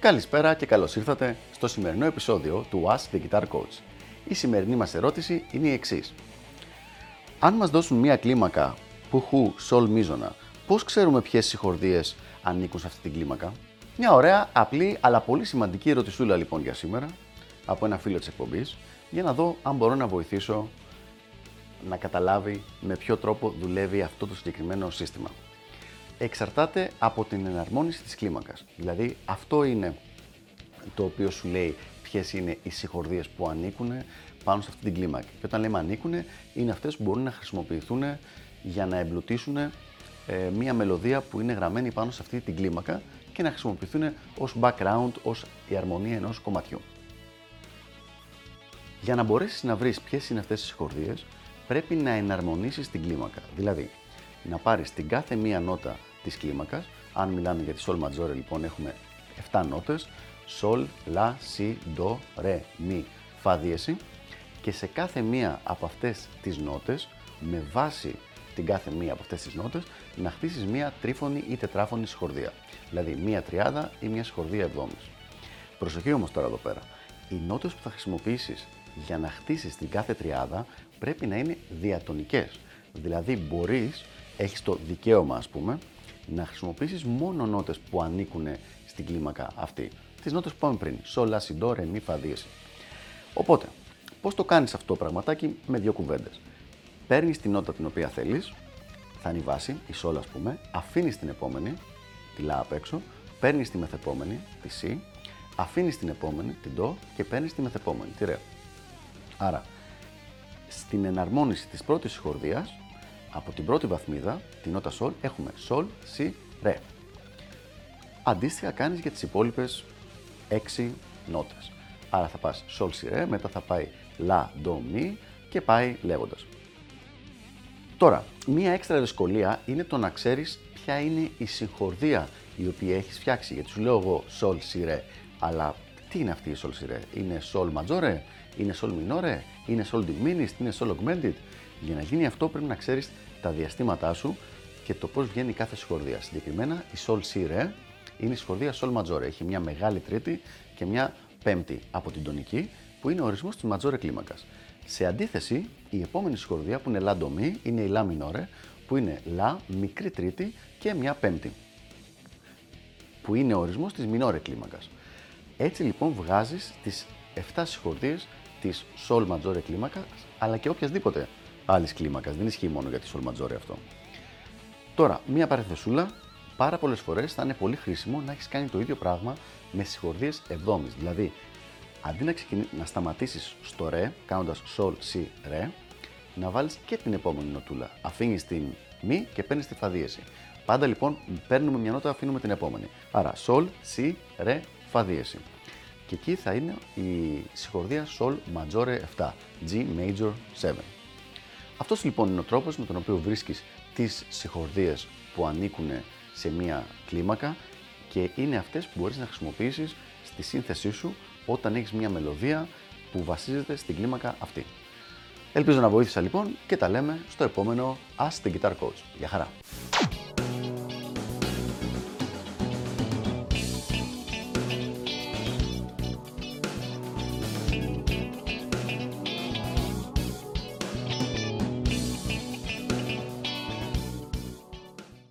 Καλησπέρα και καλώς ήρθατε στο σημερινό επεισόδιο του Ask the Guitar Coach. Η σημερινή μας ερώτηση είναι η εξής. Αν μας δώσουν μία κλίμακα πουχού σολ μίζωνα, πώς ξέρουμε ποιες συγχορδίες ανήκουν σε αυτή την κλίμακα; Μια ωραία, απλή, αλλά πολύ σημαντική ερωτησούλα λοιπόν για σήμερα από ένα φίλο της εκπομπής για να δω αν μπορώ να βοηθήσω να καταλάβει με ποιο τρόπο δουλεύει αυτό το συγκεκριμένο σύστημα. Εξαρτάται από την εναρμόνιση της κλίμακας. Δηλαδή αυτό είναι το οποίο σου λέει ποιες είναι οι συγχορδίες που ανήκουν πάνω σε αυτή την κλίμακα. Και όταν λέμε ανήκουν, είναι αυτές που μπορούν να χρησιμοποιηθούν για να εμπλουτίσουν ε, μία μελωδία που είναι γραμμένη πάνω σε αυτή την κλίμακα και να χρησιμοποιηθούν ως background, ως η αρμονία ενός κομματιού. Για να μπορέσεις να βρεις ποιες είναι αυτές οι συγχορδίες, πρέπει να εναρμονίσεις την κλίμακα. Δηλαδή, να πάρεις την κάθε μία νότα της κλίμακας, αν μιλάμε για τη Sol Maggiore λοιπόν έχουμε 7 νότες, Sol, La, Si, Do, Re, Mi, Fa δίεση και σε κάθε μία από αυτές τις νότες, με βάση την κάθε μία από αυτές τις νότες, να χτίσεις μία τρίφωνη ή τετράφωνη συγχορδία. Δηλαδή μία τριάδα ή μία συγχορδία εβδόμης. Προσοχή όμως τώρα εδώ πέρα. Οι νότες που θα χρησιμοποιήσεις για να χτίσεις την κάθε τριάδα πρέπει να είναι διατονικές. Δηλαδή μπορείς, έχεις το δικαίωμα ας πούμε, να χρησιμοποιήσεις μόνο νότες που ανήκουν στην κλίμακα αυτή. Τις νότες που πάμε πριν, sol, la, si, do, re, mi, fa, diesel. Οπότε, πώς το κάνεις αυτό το πραγματάκι με δύο κουβέντες; Παίρνεις την νότα την οποία θέλεις, θα είναι η βάση, η sol ας πούμε, αφήνεις την επόμενη, τη la απ' έξω, παίρνεις τη μεθεπόμενη, τη si, αφήνεις την επόμενη, την do και παίρνεις τη μεθεπόμενη, τη re. Άρα, στην εναρμόνιση της πρώτης συγχορδίας, από την πρώτη βαθμίδα, την νότα sol, έχουμε sol, si, re. Αντίστοιχα κάνεις για τις υπόλοιπες 6 νότες. Άρα θα πας sol, si, re, μετά θα πάει la, do, mi και πάει λέγοντας. Τώρα, μία έξτρα δυσκολία είναι το να ξέρεις ποια είναι η συγχορδία η οποία έχεις φτιάξει. Γιατί σου λέω εγώ sol, si, re, αλλά τι είναι αυτή η sol, si, re. Είναι sol maggiore, είναι sol minore, είναι sol diminished, είναι sol augmented; Για να γίνει αυτό πρέπει να ξέρεις τα διαστήματά σου και το πώς βγαίνει κάθε συγχορδία. Συγκεκριμένα η sol si re είναι η συγχορδία sol maggiore. Έχει μια μεγάλη τρίτη και μια πέμπτη από την τονική που είναι ο ορισμός της maggiore κλίμακας. Σε αντίθεση, η επόμενη συγχορδία που είναι la do mi είναι η la minore που είναι la μικρή τρίτη και μια πέμπτη που είναι ο ορισμός της minore κλίμακας. Έτσι λοιπόν βγάζεις τις 7 συγχορδίες της Sol Maggiore κλίμακα, αλλά και οποιασδήποτε άλλης κλίμακας. Δεν ισχύει μόνο για τη Sol Maggiore αυτό. Τώρα, μία παρεθεσούλα, πάρα πολλές φορές θα είναι πολύ χρήσιμο να έχεις κάνει το ίδιο πράγμα με συγχορδίες εβδόμης. Δηλαδή, αντί να, ξεκινή, να σταματήσεις στο ρε, κάνοντας Sol, Si, Re, να βάλεις και την επόμενη νοτούλα. Αφήνεις την μη και παίρνεις τη φαδίεση. Πάντα λοιπόν παίρνουμε μια νότα, αφήνουμε την επόμενη. Άρα Sol, Si, Re, φαδίεση και εκεί θα είναι η συγχορδία Sol Maggiore 7, G Major 7. Αυτός λοιπόν είναι ο τρόπος με τον οποίο βρίσκεις τις συγχορδίες που ανήκουν σε μία κλίμακα και είναι αυτές που μπορείς να χρησιμοποιήσεις στη σύνθεσή σου όταν έχεις μία μελωδία που βασίζεται στην κλίμακα αυτή. Ελπίζω να βοήθησα λοιπόν και τα λέμε στο επόμενο Ask the Guitar Coach. Γεια χαρά!